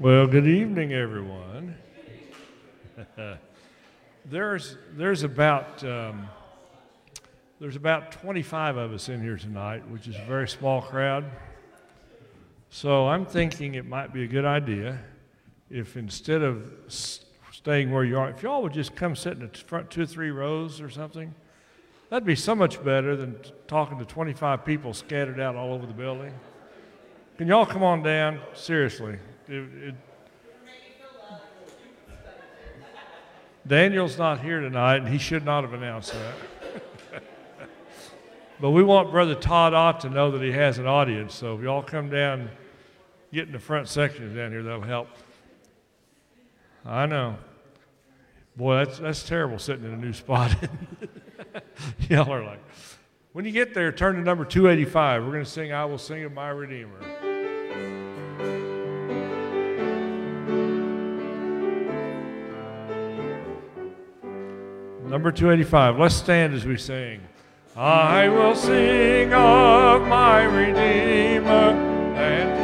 Well, good evening, everyone. there's there's about um, there's about 25 of us in here tonight, which is a very small crowd. So I'm thinking it might be a good idea if instead of staying where you are, if y'all would just come sit in the front two or three rows or something, that'd be so much better than talking to 25 people scattered out all over the building. Can y'all come on down? Seriously. It, it, Daniel's not here tonight, and he should not have announced that. but we want Brother Todd Ott to know that he has an audience, so if y'all come down, get in the front section down here, that'll help. I know. Boy, that's, that's terrible sitting in a new spot. y'all are like, when you get there, turn to number 285. We're going to sing I Will Sing of My Redeemer. Number 285. Let's stand as we sing. I will sing of my Redeemer and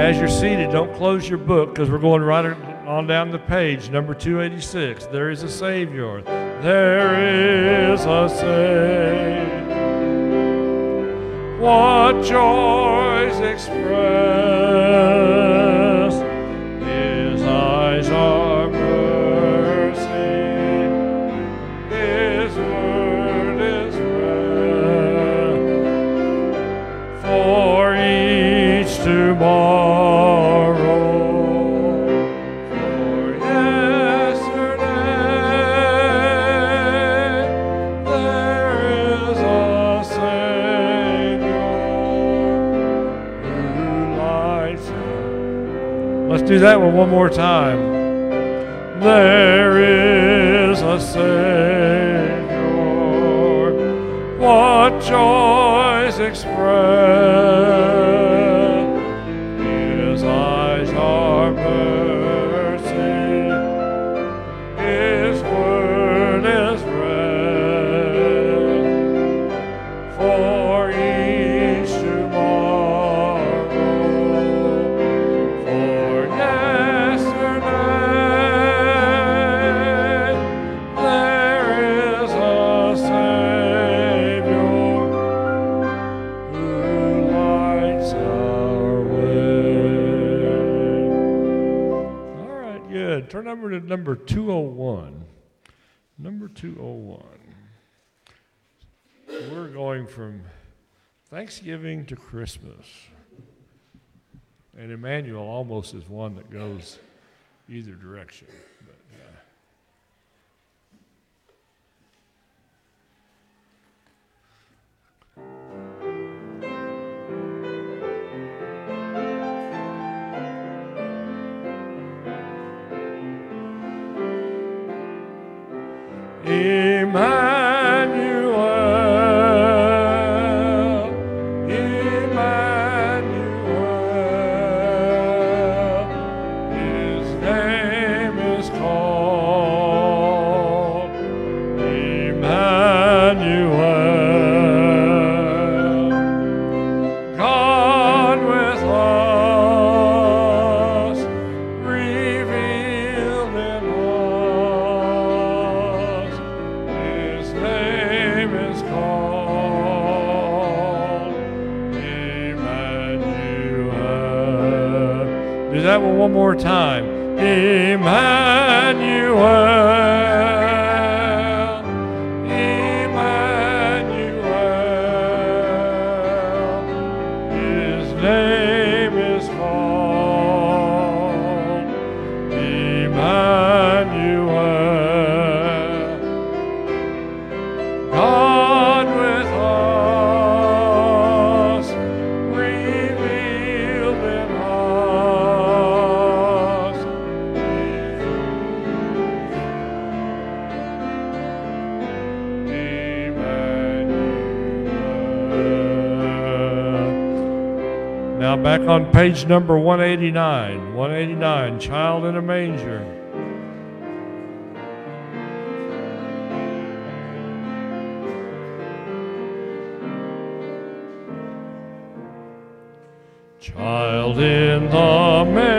As you're seated, don't close your book because we're going right on down the page, number 286. There is a Savior. There is a Savior. What joys express Let's do that one one more time. There is a Savior. What joys express 201. We're going from Thanksgiving to Christmas. And Emmanuel almost is one that goes either direction. Amen. Page number 189. 189, Child in a Manger. Child in the manger.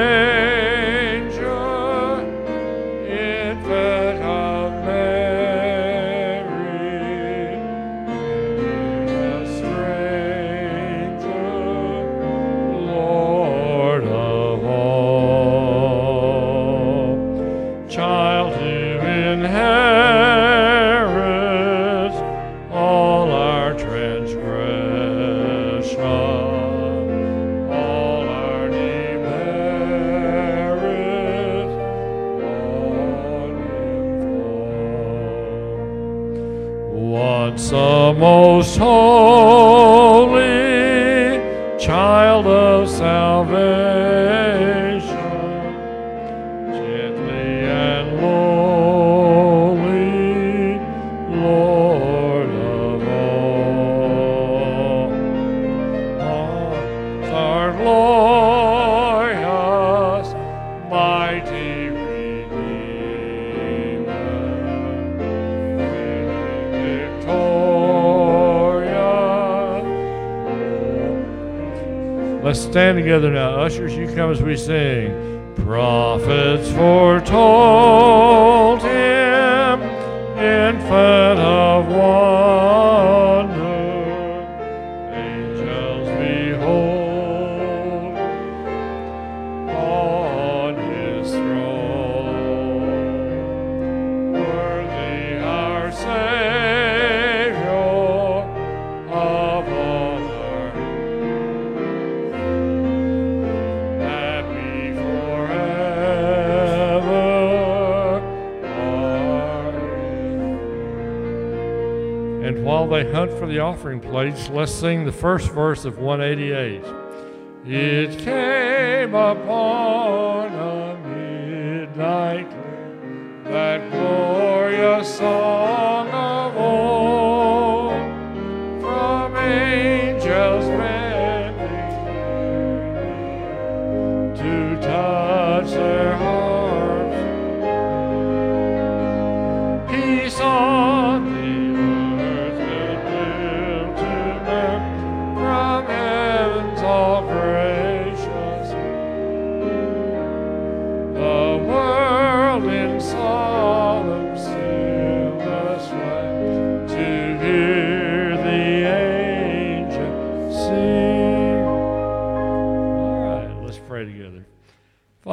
Stand together now. Ushers, you come as we sing. Prophets foretold for the offering plates, let's sing the first verse of 188. It came upon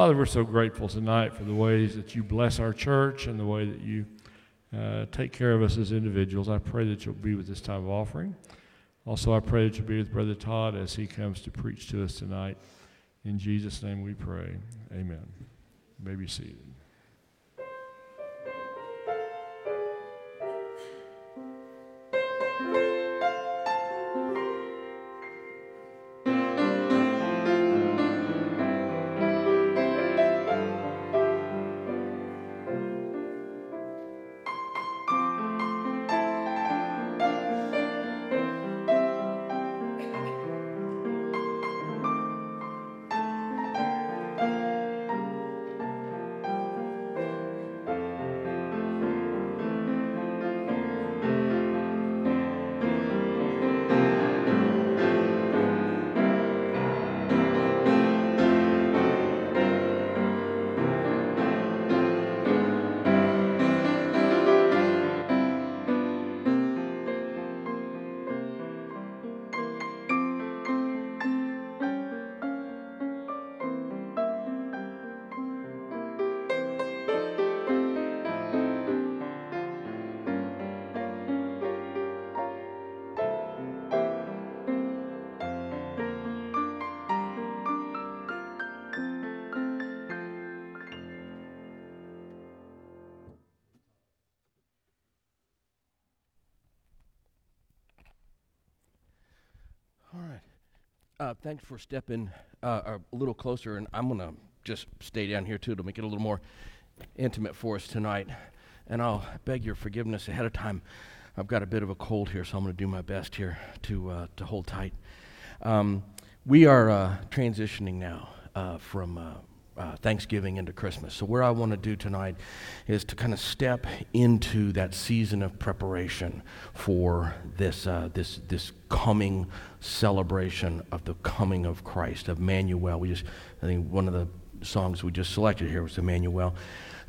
Father, we're so grateful tonight for the ways that you bless our church and the way that you uh, take care of us as individuals. I pray that you'll be with this time of offering. Also, I pray that you'll be with Brother Todd as he comes to preach to us tonight. In Jesus' name we pray. Amen. You may be seated. Uh, thanks for stepping uh, a little closer, and I'm going to just stay down here too to make it a little more intimate for us tonight. And I'll beg your forgiveness ahead of time. I've got a bit of a cold here, so I'm going to do my best here to, uh, to hold tight. Um, we are uh, transitioning now uh, from uh, Thanksgiving into Christmas. So, where I want to do tonight is to kind of step into that season of preparation for this, uh, this, this coming celebration of the coming of Christ, of Emmanuel. We just, I think one of the songs we just selected here was Emmanuel.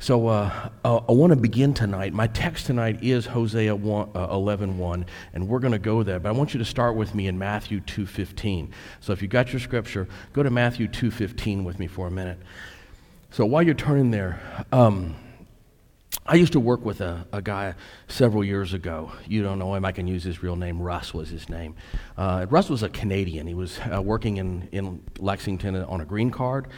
So uh, uh, I want to begin tonight. My text tonight is Hosea 1, uh, 11, 1, and we're going to go there. But I want you to start with me in Matthew 2.15. So if you got your scripture, go to Matthew 2.15 with me for a minute. So while you're turning there, um, I used to work with a, a, guy several years ago. You don't know him. I can use his real name. Russ was his name. Uh, Russ was a Canadian. He was uh, working in, in Lexington on a green card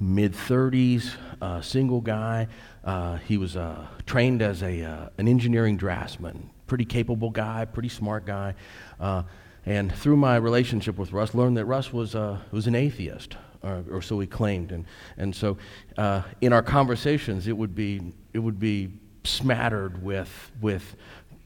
mid 30s, uh, single guy. Uh, he was uh, trained as a, uh, an engineering draftsman, pretty capable guy, pretty smart guy. Uh, and through my relationship with Russ, learned that Russ was, was an atheist, or, or, so he claimed. And, and so in our conversations, it would be, it would be smattered with, with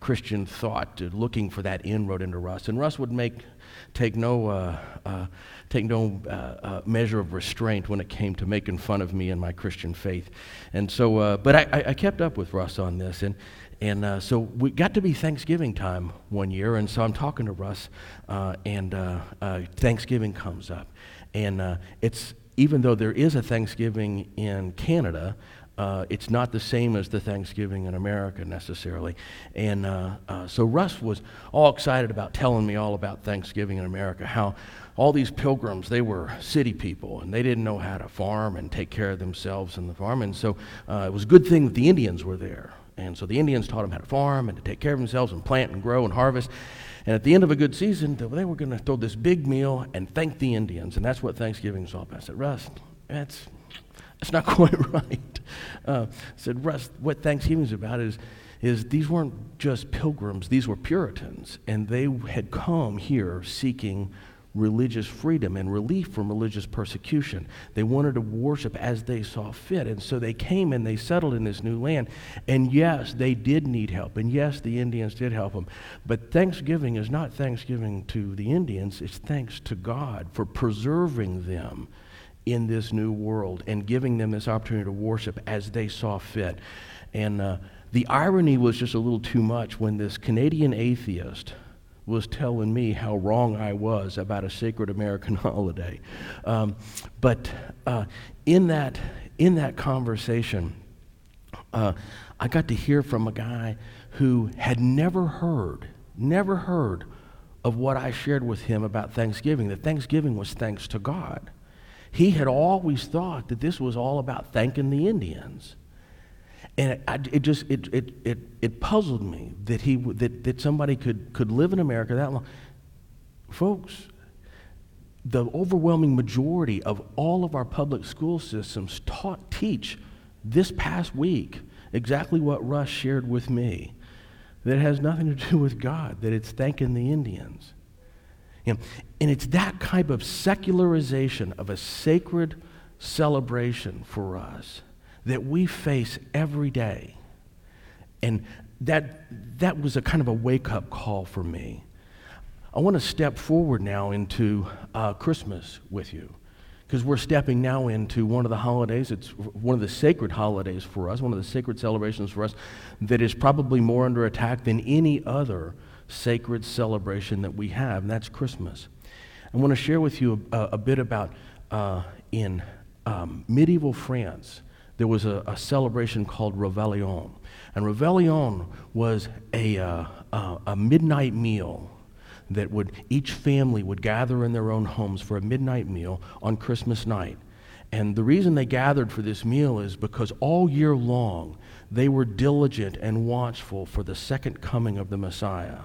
Christian thought, looking for that inroad into Russ. And Russ would make, take no take no uh, uh, measure of restraint when it came to making fun of me and my Christian faith. And so, uh, but I, I, kept up with Russ on this. And, and uh, so we got to be Thanksgiving time one year. And so I'm talking to Russ, uh, and uh, Thanksgiving comes up. And it's, even though there is a Thanksgiving in Canada, uh, it's not the same as the Thanksgiving in America necessarily. And uh, uh, so Russ was all excited about telling me all about Thanksgiving in America, how all these pilgrims, they were city people and they didn't know how to farm and take care of themselves in the farm. And so uh, it was a good thing that the Indians were there. And so the Indians taught them how to farm and to take care of themselves and plant and grow and harvest. And at the end of a good season, they were going to throw this big meal and thank the Indians. And that's what Thanksgiving is all about. I said, Russ, that's, that's not quite right. Uh, said, Russ, what Thanksgiving is about is, is these weren't just pilgrims, these were Puritans. And they had come here seeking religious freedom and relief from religious persecution. They wanted to worship as they saw fit. And so they came and they settled in this new land. And yes, they did need help. And yes, the Indians did help them. But Thanksgiving is not Thanksgiving to the Indians, it's thanks to God for preserving them in this new world and giving them this opportunity to worship as they saw fit. And uh, the irony was just a little too much when this Canadian atheist was telling me how wrong I was about a sacred American holiday. Um, but uh, in, that, in that conversation, uh, I got to hear from a guy who had never heard, never heard of what I shared with him about Thanksgiving, that Thanksgiving was thanks to God. He had always thought that this was all about thanking the Indians. And it, it just it, it, it, it puzzled me that, he, that, that somebody could, could live in America that long. Folks, the overwhelming majority of all of our public school systems taught, teach this past week exactly what Russ shared with me that it has nothing to do with God, that it's thanking the Indians. And, and it's that type of secularization of a sacred celebration for us that we face every day. And that, that was a kind of a wake up call for me. I want to step forward now into uh, Christmas with you because we're stepping now into one of the holidays. It's one of the sacred holidays for us, one of the sacred celebrations for us that is probably more under attack than any other sacred celebration that we have, and that's Christmas. I want to share with you a, a bit about uh, in um, medieval France there was a, a celebration called Réveillon. And Réveillon was a, uh, uh, a midnight meal that would each family would gather in their own homes for a midnight meal on Christmas night. And the reason they gathered for this meal is because all year long they were diligent and watchful for the second coming of the Messiah.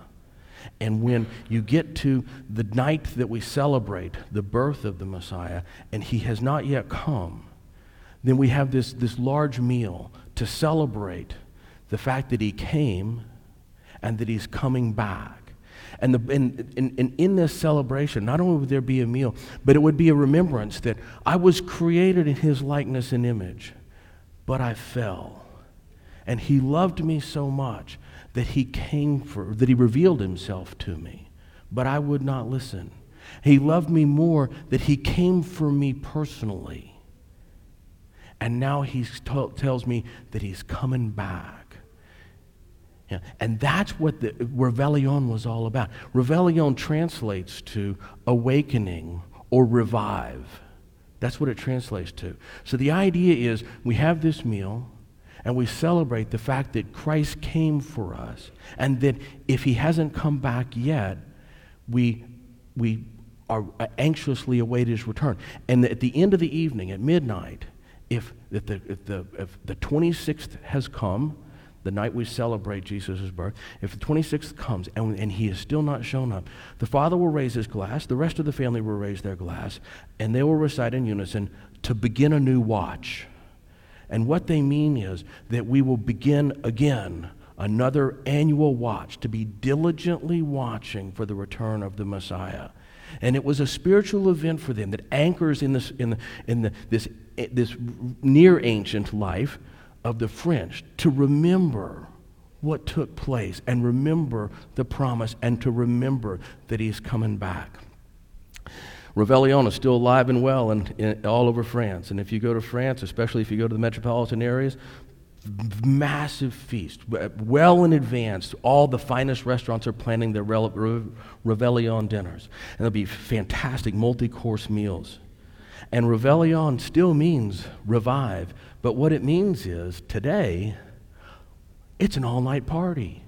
And when you get to the night that we celebrate the birth of the Messiah and he has not yet come, then we have this, this large meal to celebrate the fact that he came and that he's coming back. And, the, and, and, and in this celebration, not only would there be a meal, but it would be a remembrance that I was created in his likeness and image, but I fell. And he loved me so much that he came for, that he revealed himself to me, but I would not listen. He loved me more that he came for me personally. And now he t- tells me that he's coming back. Yeah. And that's what the Réveillon was all about. Réveillon translates to awakening or revive. That's what it translates to. So the idea is we have this meal and we celebrate the fact that Christ came for us and that if he hasn't come back yet, we, we are uh, anxiously await his return. And at the end of the evening, at midnight, if, if, the, if, the, if the 26th has come, the night we celebrate Jesus' birth, if the 26th comes and, and he has still not shown up, the father will raise his glass, the rest of the family will raise their glass, and they will recite in unison to begin a new watch. And what they mean is that we will begin again another annual watch, to be diligently watching for the return of the Messiah. And it was a spiritual event for them that anchors in, this, in, the, in the, this, this near ancient life of the French to remember what took place and remember the promise and to remember that he's coming back. Réveillon is still alive and well in, all over France. And if you go to France, especially if you go to the metropolitan areas, massive feast. Well in advance, all the finest restaurants are planning their Réveillon dinners. And there'll be fantastic multi course meals. And Réveillon still means revive, but what it means is today, it's an all night party.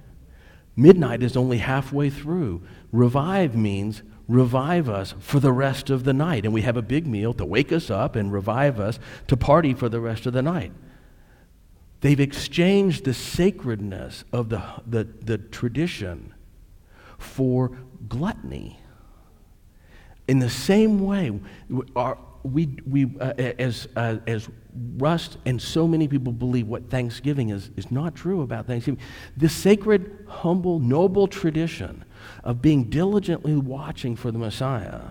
Midnight is only halfway through. Revive means revive us for the rest of the night. And we have a big meal to wake us up and revive us to party for the rest of the night. They've exchanged the sacredness of the, the, the tradition for gluttony. In the same way, our, we, we uh, as, uh, as Russ and so many people believe what Thanksgiving is, is not true about Thanksgiving. This sacred, humble, noble tradition of being diligently watching for the Messiah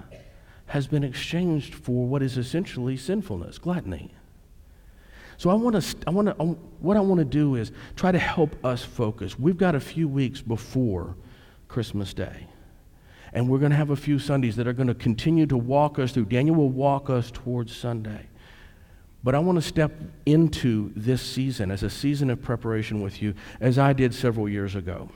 has been exchanged for what is essentially sinfulness, gluttony. So I want to, I want to, what I want to do is try to help us focus. We've got a few weeks before Christmas Day. And we're going to have a few Sundays that are going to continue to walk us through. Daniel will walk us towards Sunday. But I want to step into this season as a season of preparation with you, as I did several years ago.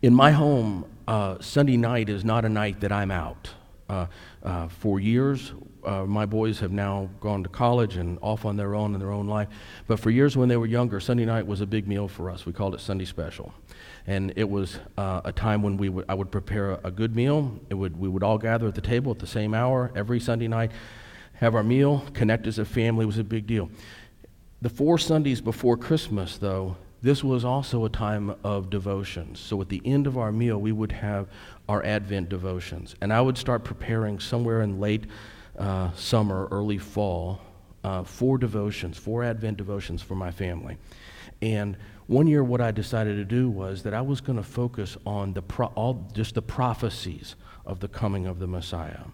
In my home, uh, Sunday night is not a night that I'm out. Uh, uh, for years, uh, my boys have now gone to college and off on their own in their own life. But for years when they were younger, Sunday night was a big meal for us. We called it Sunday Special. And it was uh, a time when we I would prepare a, a good meal. It would, we would all gather at the table at the same hour every Sunday night, have our meal, connect as a family was a big deal. The four Sundays before Christmas, though, this was also a time of devotions. So at the end of our meal, we would have our Advent devotions. And I would start preparing somewhere in late uh, summer, early fall, uh, four devotions, four Advent devotions for my family. And one year, what I decided to do was that I was going to focus on the pro- all, just the prophecies of the coming of the Messiah.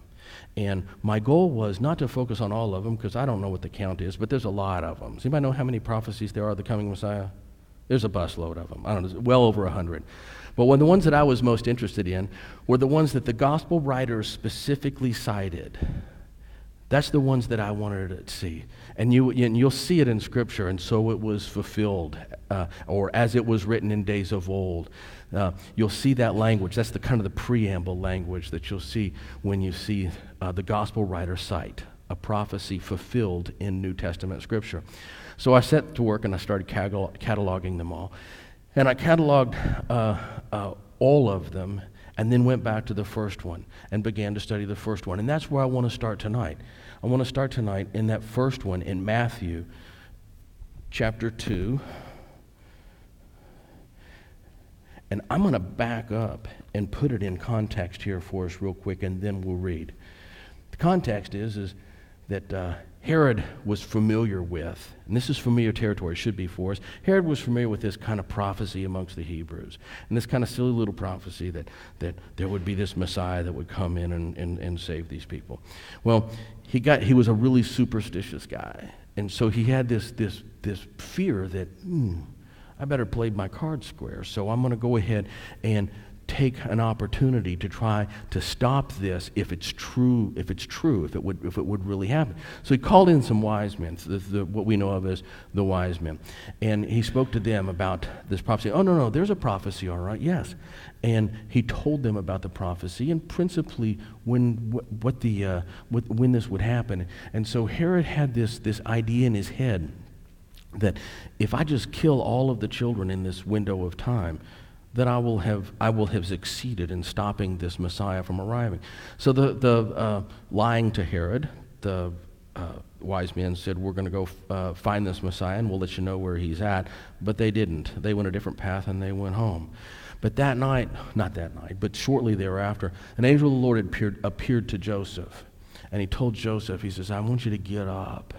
And my goal was not to focus on all of them because I don't know what the count is, but there's a lot of them. Does anybody know how many prophecies there are of the coming Messiah? There's a busload of them. I don't know, well over a hundred. But one, the ones that I was most interested in were the ones that the gospel writers specifically cited. That's the ones that I wanted to see. And, you, and you'll see it in Scripture, and so it was fulfilled, uh, or as it was written in days of old. Uh, you'll see that language. That's the kind of the preamble language that you'll see when you see uh, the gospel writer cite a prophecy fulfilled in New Testament Scripture. So I set to work and I started cataloging them all. And I cataloged uh, uh, all of them and then went back to the first one and began to study the first one. And that's where I want to start tonight. I want to start tonight in that first one in Matthew chapter 2. And I'm going to back up and put it in context here for us real quick, and then we'll read. The context is, is that uh, Herod was familiar with, and this is familiar territory, should be for us. Herod was familiar with this kind of prophecy amongst the Hebrews, and this kind of silly little prophecy that, that there would be this Messiah that would come in and, and, and save these people. Well, he, got, he was a really superstitious guy, and so he had this, this, this fear that, hmm, I better play my cards square, so I'm going to go ahead and take an opportunity to try to stop this if it's true, if it's true, if it would, if it would really happen. So he called in some wise men, the, the, what we know of as the wise men, and he spoke to them about this prophecy. Oh no, no, there's a prophecy, all right, yes, and he told them about the prophecy and principally when what, what the uh, what, when this would happen. And so Herod had this this idea in his head that if I just kill all of the children in this window of time that I will have, I will have succeeded in stopping this Messiah from arriving. So the, the uh, lying to Herod, the uh, wise men said, We're going to go uh, find this Messiah and we'll let you know where he's at. But they didn't. They went a different path and they went home. But that night, not that night, but shortly thereafter, an angel of the Lord appeared, appeared to Joseph. And he told Joseph, He says, I want you to get up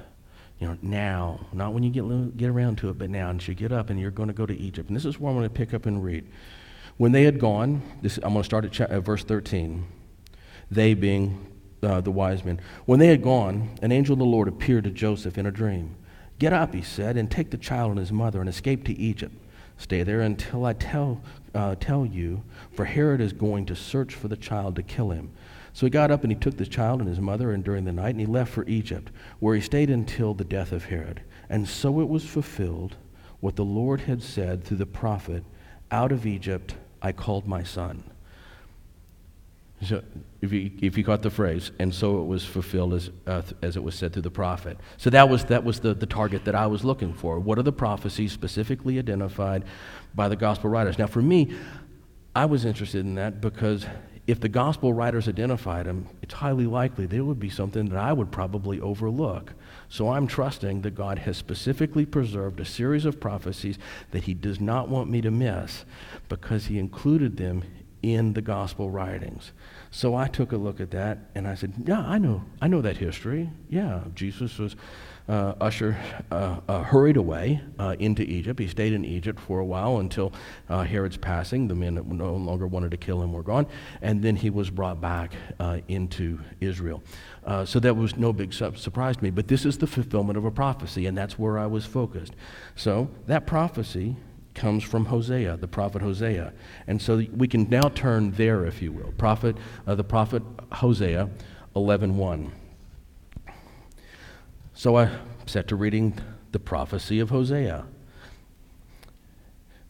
you know, now, not when you get, get around to it, but now. And you get up and you're going to go to Egypt. And this is where I'm going to pick up and read. When they had gone, this, I'm going to start at uh, verse 13. They being uh, the wise men. When they had gone, an angel of the Lord appeared to Joseph in a dream. Get up, he said, and take the child and his mother and escape to Egypt. Stay there until I tell, uh, tell you, for Herod is going to search for the child to kill him. So he got up and he took the child and his mother and during the night and he left for Egypt, where he stayed until the death of Herod. And so it was fulfilled what the Lord had said through the prophet, Out of Egypt I called my son. So if you, if you caught the phrase, and so it was fulfilled as, uh, as it was said through the prophet. So that was, that was the, the target that I was looking for. What are the prophecies specifically identified by the gospel writers? Now, for me, I was interested in that because if the gospel writers identified him, it's highly likely there would be something that I would probably overlook. So I'm trusting that God has specifically preserved a series of prophecies that he does not want me to miss because he included them in the gospel writings. So I took a look at that and I said, Yeah, I know, I know that history. Yeah, Jesus was uh, Usher uh, uh, hurried away uh, into Egypt. He stayed in Egypt for a while until uh, Herod's passing. The men that no longer wanted to kill him were gone. And then he was brought back uh, into Israel. so that was no big su- surprise to me. But this is the fulfillment of a prophecy, and that's where I was focused. So that prophecy comes from Hosea, the prophet Hosea. And so we can now turn there, if you will. Prophet, the prophet Hosea 11.1. So I set to reading the prophecy of Hosea.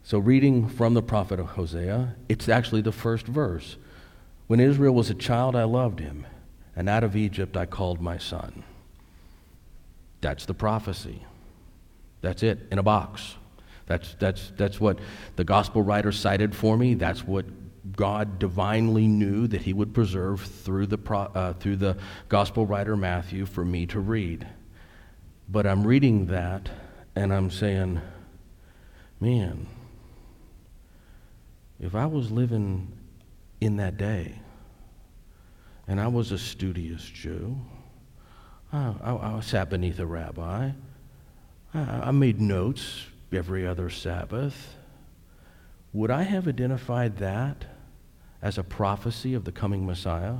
So, reading from the prophet of Hosea, it's actually the first verse. When Israel was a child, I loved him, and out of Egypt I called my son. That's the prophecy. That's it, in a box. That's, that's, that's what the gospel writer cited for me. That's what God divinely knew that he would preserve through the, uh, through the gospel writer Matthew for me to read. But I'm reading that and I'm saying, man, if I was living in that day and I was a studious Jew, I, I, I sat beneath a rabbi, I, I made notes every other Sabbath, would I have identified that as a prophecy of the coming Messiah?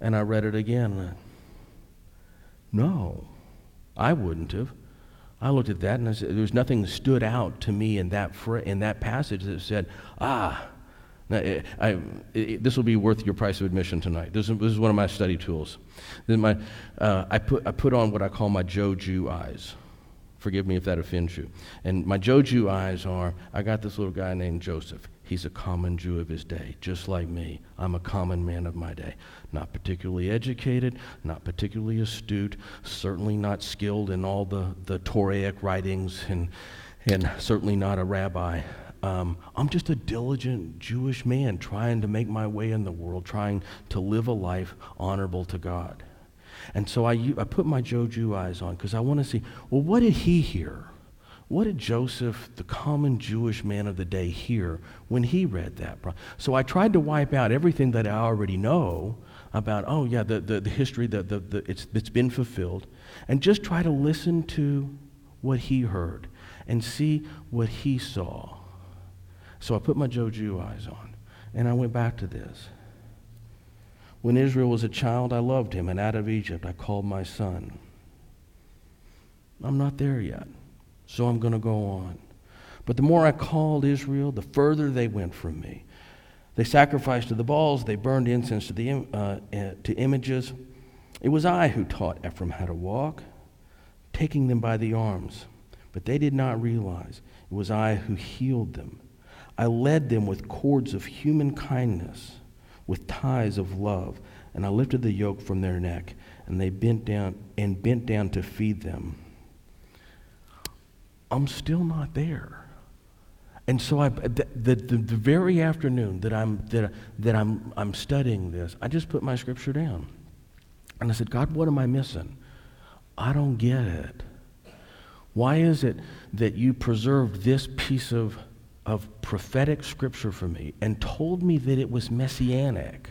And I read it again. No. I wouldn't have. I looked at that and I said, there was nothing stood out to me in that, in that passage that said, ah, now, I, it, this will be worth your price of admission tonight. This is, this is one of my study tools. My, uh, I, put, I put on what I call my Joe Jew eyes. Forgive me if that offends you. And my Joe Jew eyes are I got this little guy named Joseph. He's a common Jew of his day, just like me. I'm a common man of my day. Not particularly educated, not particularly astute, certainly not skilled in all the, the Toraic writings, and, and certainly not a rabbi. Um, I'm just a diligent Jewish man trying to make my way in the world, trying to live a life honorable to God. And so I, I put my Joe Jew eyes on because I want to see, well, what did he hear? What did Joseph, the common Jewish man of the day, hear when he read that? So I tried to wipe out everything that I already know about oh yeah, the, the, the history, that the, the, it's, it's been fulfilled, and just try to listen to what he heard and see what he saw. So I put my Joe Jew eyes on, and I went back to this. When Israel was a child, I loved him, and out of Egypt I called my son. I'm not there yet, so I'm going to go on. But the more I called Israel, the further they went from me. They sacrificed to the Baals, they burned incense to, the, uh, eh, to images. It was I who taught Ephraim how to walk, taking them by the arms. But they did not realize it was I who healed them. I led them with cords of human kindness, with ties of love, and I lifted the yoke from their neck, and they bent down and bent down to feed them. I'm still not there. And so I, the, the, the, very afternoon that, I'm, that, that I'm, I'm studying this, I just put my scripture down. And I said, God, what am I missing? I don't get it. Why is it that you preserved this piece of, of prophetic scripture for me and told me that it was messianic?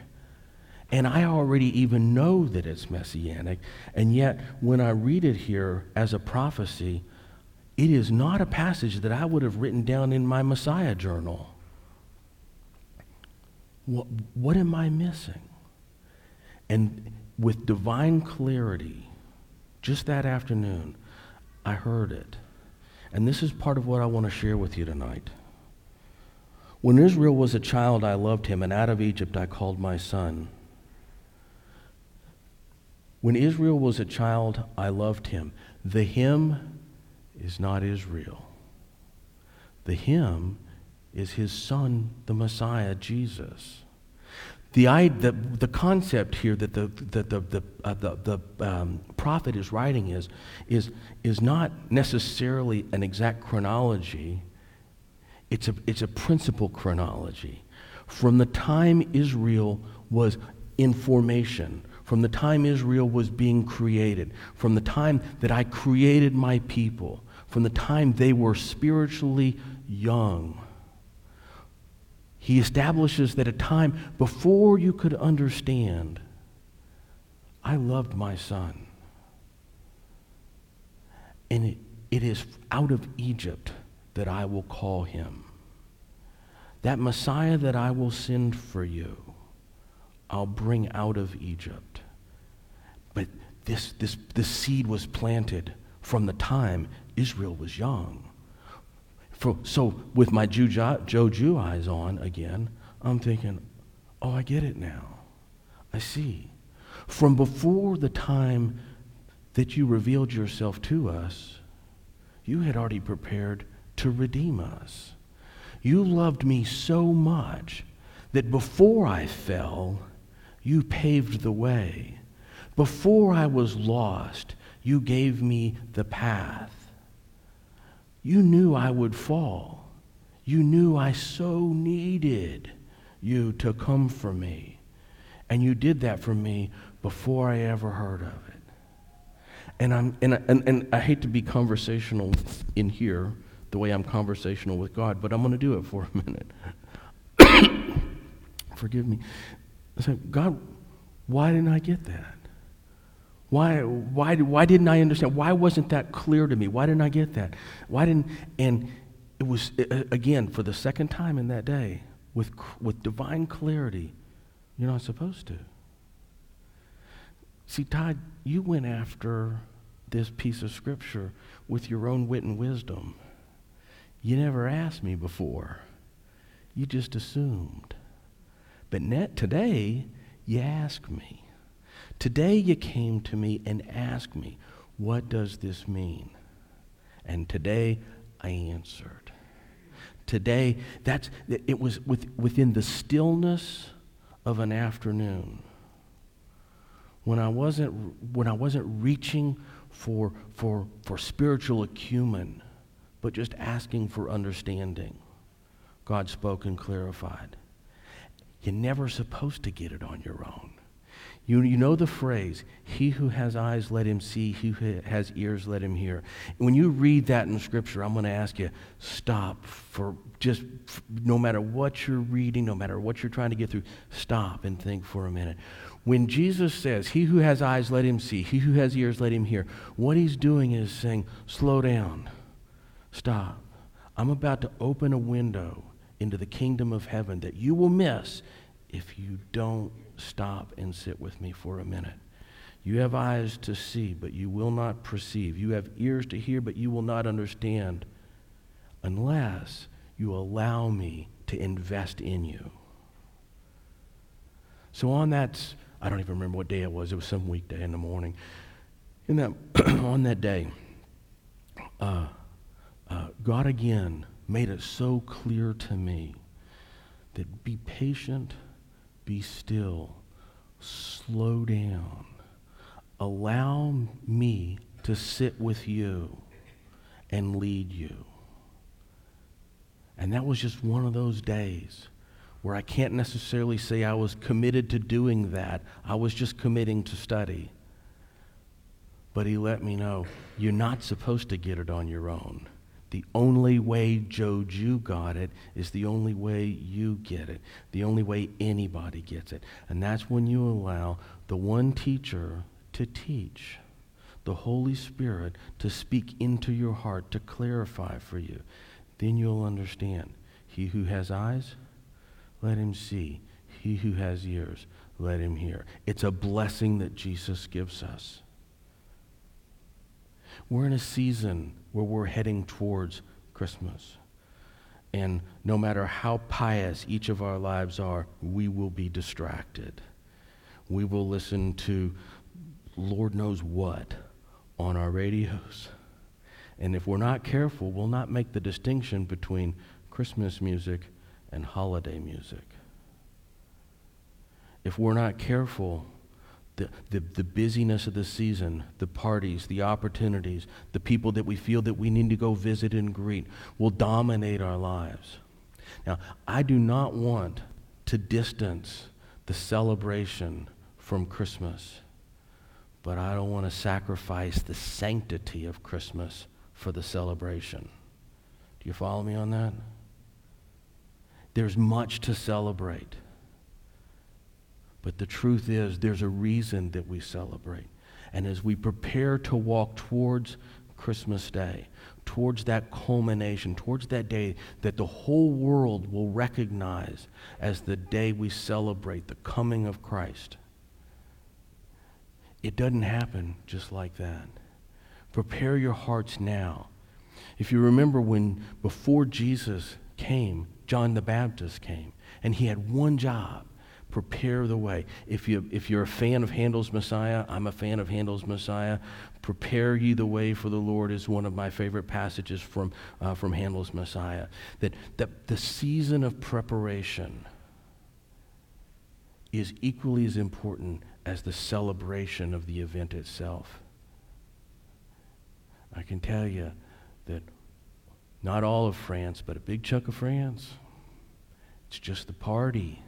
And I already even know that it's messianic. And yet, when I read it here as a prophecy, it is not a passage that I would have written down in my Messiah journal. What, what am I missing? And with divine clarity, just that afternoon, I heard it. And this is part of what I want to share with you tonight. When Israel was a child, I loved him, and out of Egypt I called my son. When Israel was a child, I loved him. The him is not Israel. The him is his son, the Messiah, Jesus. The, the, the concept here that the, the, the, the, uh, the, the um, prophet is writing is, is, is not necessarily an exact chronology, it's a, it's a principal chronology. From the time Israel was in formation, from the time Israel was being created, from the time that I created my people, from the time they were spiritually young. He establishes that a time before you could understand, I loved my son. And it, it is out of Egypt that I will call him. That Messiah that I will send for you, I'll bring out of Egypt. But this, this, this seed was planted from the time Israel was young. For, so, with my Joe Jew eyes on again, I'm thinking, oh, I get it now. I see. From before the time that you revealed yourself to us, you had already prepared to redeem us. You loved me so much that before I fell, you paved the way. Before I was lost, you gave me the path. You knew I would fall. You knew I so needed you to come for me. And you did that for me before I ever heard of it. And, I'm, and, and, and I hate to be conversational in here the way I'm conversational with God, but I'm going to do it for a minute. Forgive me. I said, God, why didn't I get that? Why, why, why didn't I understand? Why wasn't that clear to me? Why didn't I get that? Why didn't, and it was, again, for the second time in that day, with, with divine clarity, you're not supposed to. See, Todd, you went after this piece of scripture with your own wit and wisdom. You never asked me before. You just assumed. But net, today, you ask me. Today you came to me and asked me, What does this mean? And today I answered. Today, that's, it was with, within the stillness of an afternoon when I wasn't, when I wasn't reaching for, for, for spiritual acumen, but just asking for understanding. God spoke and clarified. You're never supposed to get it on your own. You, you know the phrase, he who has eyes, let him see, he who has ears, let him hear. When you read that in Scripture, I'm going to ask you, stop for just, no matter what you're reading, no matter what you're trying to get through, stop and think for a minute. When Jesus says, He who has eyes, let him see, he who has ears, let him hear, what he's doing is saying, Slow down, stop. I'm about to open a window into the kingdom of heaven that you will miss if you don't stop and sit with me for a minute. You have eyes to see, but you will not perceive. You have ears to hear, but you will not understand unless you allow me to invest in you. So on that, I don't even remember what day it was. It was some weekday in the morning. In that, on that day, uh, uh, God again made it so clear to me that be patient, be still, slow down, allow me to sit with you and lead you. And that was just one of those days where I can't necessarily say I was committed to doing that. I was just committing to study. But he let me know you're not supposed to get it on your own. The only way Joe Jew got it is the only way you get it, the only way anybody gets it. And that's when you allow the one teacher to teach, the Holy Spirit to speak into your heart, to clarify for you. Then you'll understand. He who has eyes, let him see. He who has ears, let him hear. It's a blessing that Jesus gives us. We're in a season where we're heading towards Christmas. And no matter how pious each of our lives are, we will be distracted. We will listen to Lord knows what on our radios. And if we're not careful, we'll not make the distinction between Christmas music and holiday music. If we're not careful, the, the, the busyness of the season, the parties, the opportunities, the people that we feel that we need to go visit and greet will dominate our lives. Now, I do not want to distance the celebration from Christmas, but I don't want to sacrifice the sanctity of Christmas for the celebration. Do you follow me on that? There's much to celebrate. But the truth is, there's a reason that we celebrate. And as we prepare to walk towards Christmas Day, towards that culmination, towards that day that the whole world will recognize as the day we celebrate the coming of Christ, it doesn't happen just like that. Prepare your hearts now. If you remember when before Jesus came, John the Baptist came, and he had one job prepare the way. If, you, if you're a fan of Handel's Messiah, I'm a fan of Handel's Messiah. Prepare ye the way for the Lord is one of my favorite passages from, uh, from Handel's Messiah. That, that the season of preparation is equally as important as the celebration of the event itself. I can tell you that not all of France, but a big chunk of France, it's just the party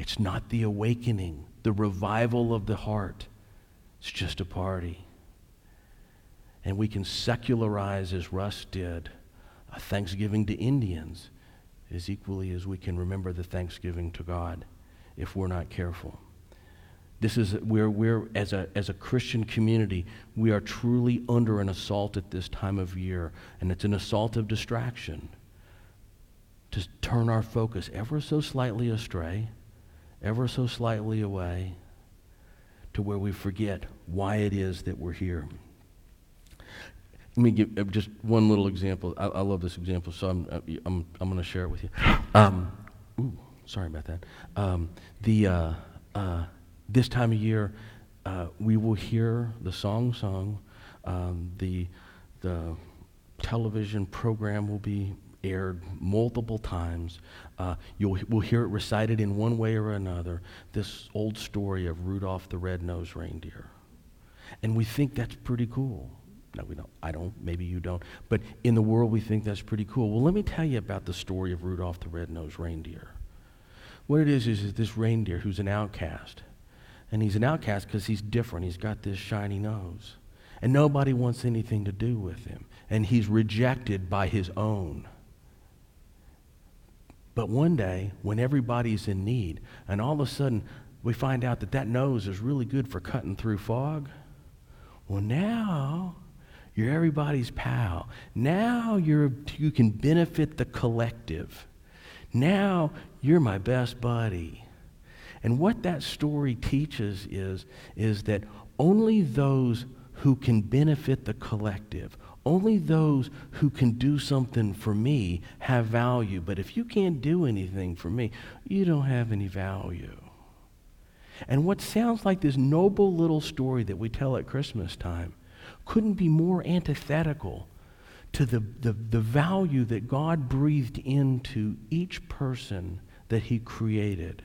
it's not the awakening, the revival of the heart. It's just a party. And we can secularize, as Russ did, a Thanksgiving to Indians as equally as we can remember the Thanksgiving to God if we're not careful. This is where we're, as a, as a Christian community, we are truly under an assault at this time of year, and it's an assault of distraction to turn our focus ever so slightly astray ever so slightly away to where we forget why it is that we're here. Let me give uh, just one little example. I, I love this example, so I'm, uh, I'm, I'm going to share it with you. Um, ooh, sorry about that. Um, the, uh, uh, this time of year, uh, we will hear the song sung. Um, the, the television program will be aired multiple times. Uh, you'll we'll hear it recited in one way or another. This old story of Rudolph the Red-Nosed Reindeer, and we think that's pretty cool. No, we don't. I don't. Maybe you don't. But in the world, we think that's pretty cool. Well, let me tell you about the story of Rudolph the Red-Nosed Reindeer. What it is is, is this reindeer who's an outcast, and he's an outcast because he's different. He's got this shiny nose, and nobody wants anything to do with him, and he's rejected by his own. But one day, when everybody's in need, and all of a sudden we find out that that nose is really good for cutting through fog, well, now you're everybody's pal. Now you're, you can benefit the collective. Now you're my best buddy. And what that story teaches is, is that only those who can benefit the collective, only those who can do something for me have value. But if you can't do anything for me, you don't have any value. And what sounds like this noble little story that we tell at Christmas time couldn't be more antithetical to the, the, the value that God breathed into each person that he created.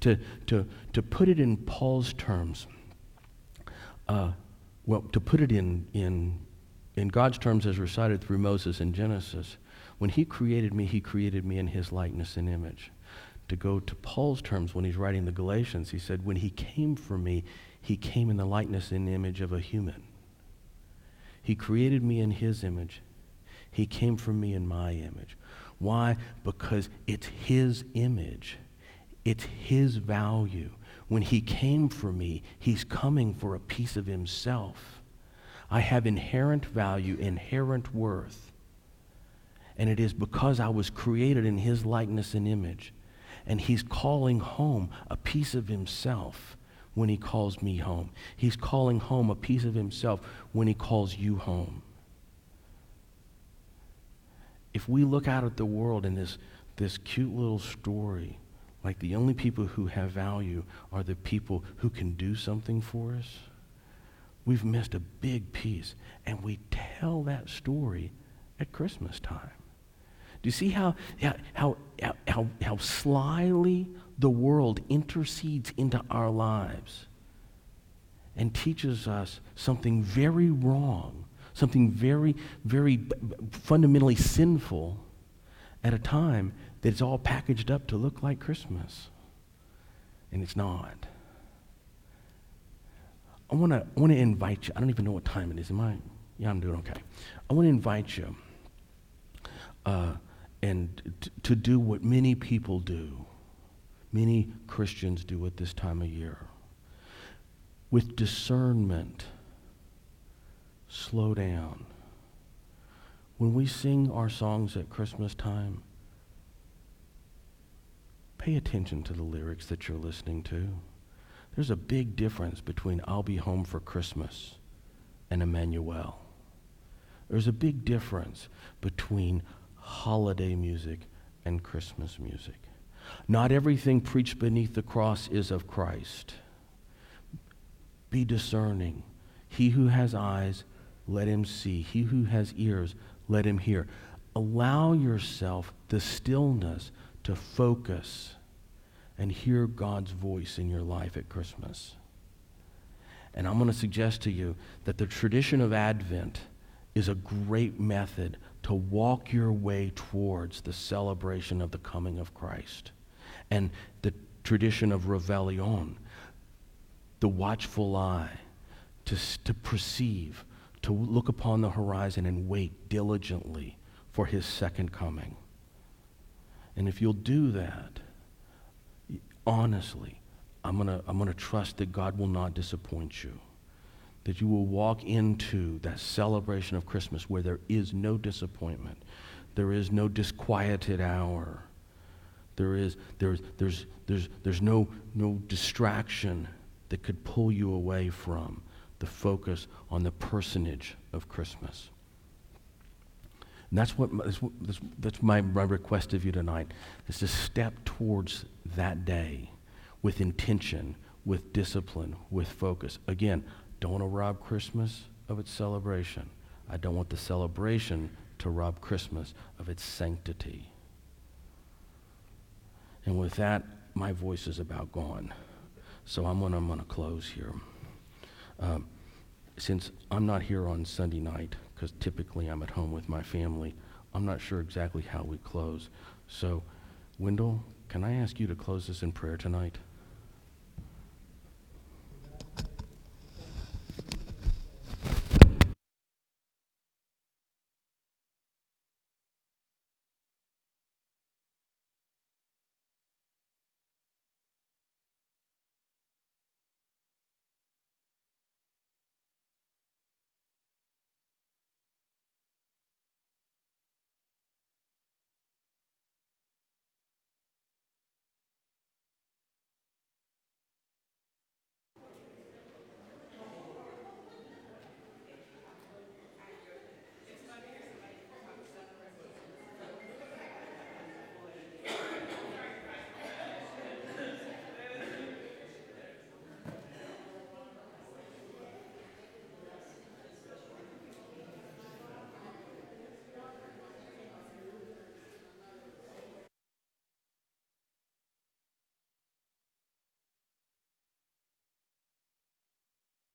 To, to, to put it in Paul's terms, uh, well, to put it in, in, in God's terms as recited through Moses in Genesis, when he created me, he created me in his likeness and image. To go to Paul's terms when he's writing the Galatians, he said, When he came for me, he came in the likeness and image of a human. He created me in his image. He came for me in my image. Why? Because it's his image. It's his value. When he came for me, he's coming for a piece of himself. I have inherent value, inherent worth. And it is because I was created in his likeness and image. And he's calling home a piece of himself when he calls me home. He's calling home a piece of himself when he calls you home. If we look out at the world in this, this cute little story, like the only people who have value are the people who can do something for us, we've missed a big piece. And we tell that story at Christmas time. Do you see how, how, how, how, slyly the world intercedes into our lives and teaches us something very wrong, something very, very fundamentally sinful at a time that's all packaged up to look like Christmas? And it's not. I want to I want to invite you. I don't even know what time it is. Am I? Yeah, I'm doing okay. I want to invite you. Uh, and t- to do what many people do, many Christians do at this time of year. With discernment, slow down. When we sing our songs at Christmas time, pay attention to the lyrics that you're listening to. There's a big difference between I'll be home for Christmas and Emmanuel. There's a big difference between holiday music and Christmas music. Not everything preached beneath the cross is of Christ. Be discerning. He who has eyes, let him see. He who has ears, let him hear. Allow yourself the stillness to focus and hear God's voice in your life at Christmas. And I'm going to suggest to you that the tradition of Advent is a great method to walk your way towards the celebration of the coming of Christ. And the tradition of Réveillon, the watchful eye, to, to perceive, to look upon the horizon and wait diligently for his second coming. And if you'll do that, honestly, I'm going to I'm going to trust that God will not disappoint you. That you will walk into that celebration of Christmas where there is no disappointment, there is no disquieted hour, there is there's there's there's there's no no distraction that could pull you away from the focus on the personage of Christmas. And that's what that's, that's my, my request of you tonight is to step towards that day with intention, with discipline, with focus. Again, don't want to rob Christmas of its celebration. I don't want the celebration to rob Christmas of its sanctity. And with that, my voice is about gone. So I'm going to, I'm to close here. Um, since I'm not here on Sunday night, because typically I'm at home with my family, I'm not sure exactly how we close. So, Wendell, can I ask you to close this in prayer tonight?